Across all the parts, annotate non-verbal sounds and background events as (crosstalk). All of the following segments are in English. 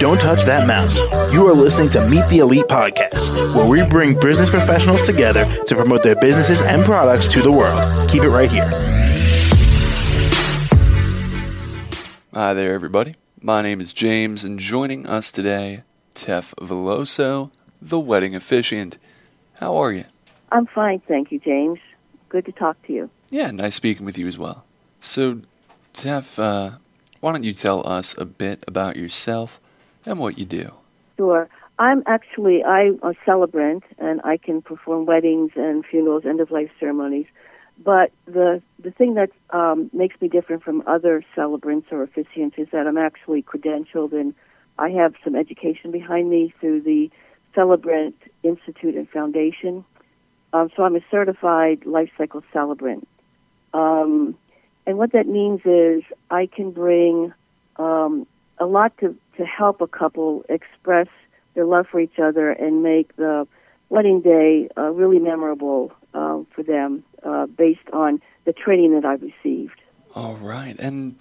Don't touch that mouse. You are listening to Meet the Elite podcast, where we bring business professionals together to promote their businesses and products to the world. Keep it right here. Hi there, everybody. My name is James, and joining us today, Tef Veloso, the wedding officiant. How are you? I'm fine, thank you, James. Good to talk to you. Yeah, nice speaking with you as well. So, Tef, uh, why don't you tell us a bit about yourself and what you do? Sure. I'm actually I'm a celebrant, and I can perform weddings and funerals, end of life ceremonies. But the the thing that um, makes me different from other celebrants or officiants is that I'm actually credentialed, and I have some education behind me through the Celebrant Institute and Foundation. Um, so I'm a certified life cycle celebrant. Um, and what that means is I can bring um, a lot to, to help a couple express their love for each other and make the wedding day uh, really memorable uh, for them uh, based on the training that I've received. All right. And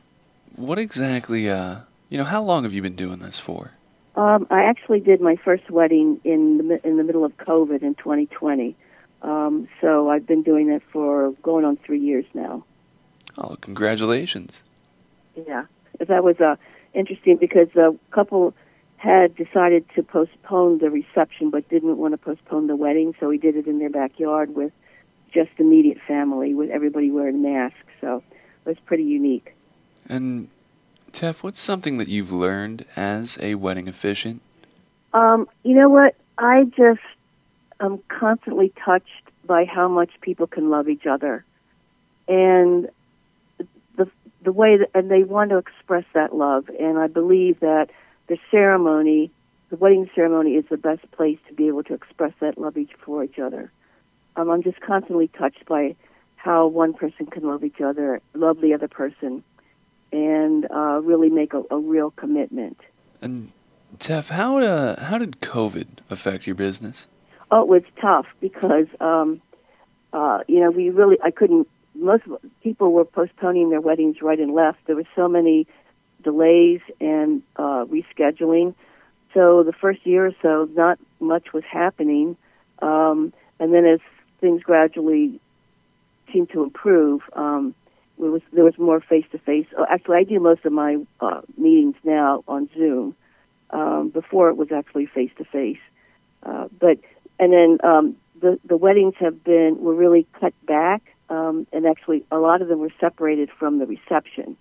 what exactly, uh, you know, how long have you been doing this for? Um, I actually did my first wedding in the, in the middle of COVID in 2020. Um, so I've been doing it for going on three years now. Oh, congratulations. Yeah. That was uh, interesting because the couple had decided to postpone the reception but didn't want to postpone the wedding, so we did it in their backyard with just immediate family, with everybody wearing masks. So it was pretty unique. And Tef, what's something that you've learned as a wedding officiant? Um, you know what? I just am constantly touched by how much people can love each other, and the way that, and they want to express that love. And I believe that the ceremony, the wedding ceremony, is the best place to be able to express that love each for each other. Um, I'm just constantly touched by how one person can love each other, love the other person, and uh, really make a, a, real commitment. And Tef, how uh, how did COVID affect your business? Oh, it was tough because um, uh, you know we really I couldn't. Most people were postponing their weddings right and left. There were so many delays and uh, rescheduling. So the first year or so, not much was happening. Um, and then as things gradually seemed to improve, um, there was there was more face to face. Actually, I do most of my uh, meetings now on Zoom. Um, before it was actually face to face, but and then um, the the weddings have been were really cut back, um, and actually a lot of them were separated from the reception,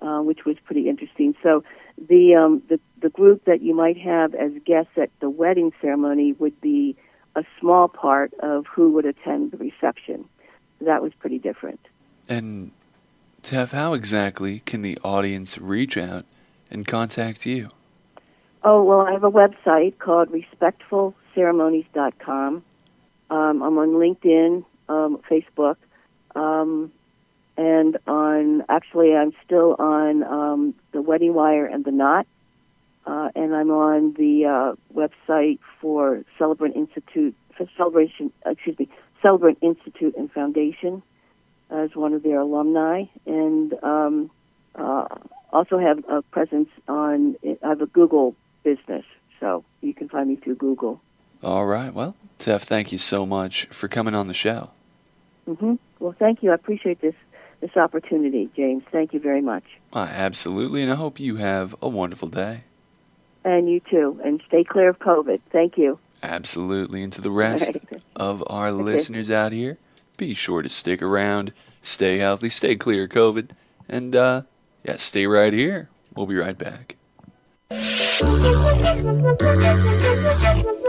uh, which was pretty interesting. So the um, the the group that you might have as guests at the wedding ceremony would be a small part of who would attend the reception. That was pretty different. And Tef, how exactly can the audience reach out and contact you? Oh, well, I have a website called respectfulceremonies.com. Um, I'm on LinkedIn, um, Facebook, um, and on, actually, I'm still on um, the Wedding Wire and the Knot. Uh, and I'm on the uh, website for Celebrant Institute, for Celebration, excuse me, Celebrant Institute and Foundation as one of their alumni, and um, uh, also have a presence on. I have a Google business, so you can find me through Google. All right. Well, Tef, thank you so much for coming on the show. Mm-hmm. Well, thank you. I appreciate this this opportunity, James. Thank you very much. Uh, absolutely, and I hope you have a wonderful day. And you too. And stay clear of COVID. Thank you. Absolutely. And to the rest right. of our okay. listeners out here, be sure to stick around, stay healthy, stay clear of COVID, and uh, yeah, stay right here. We'll be right back. (laughs)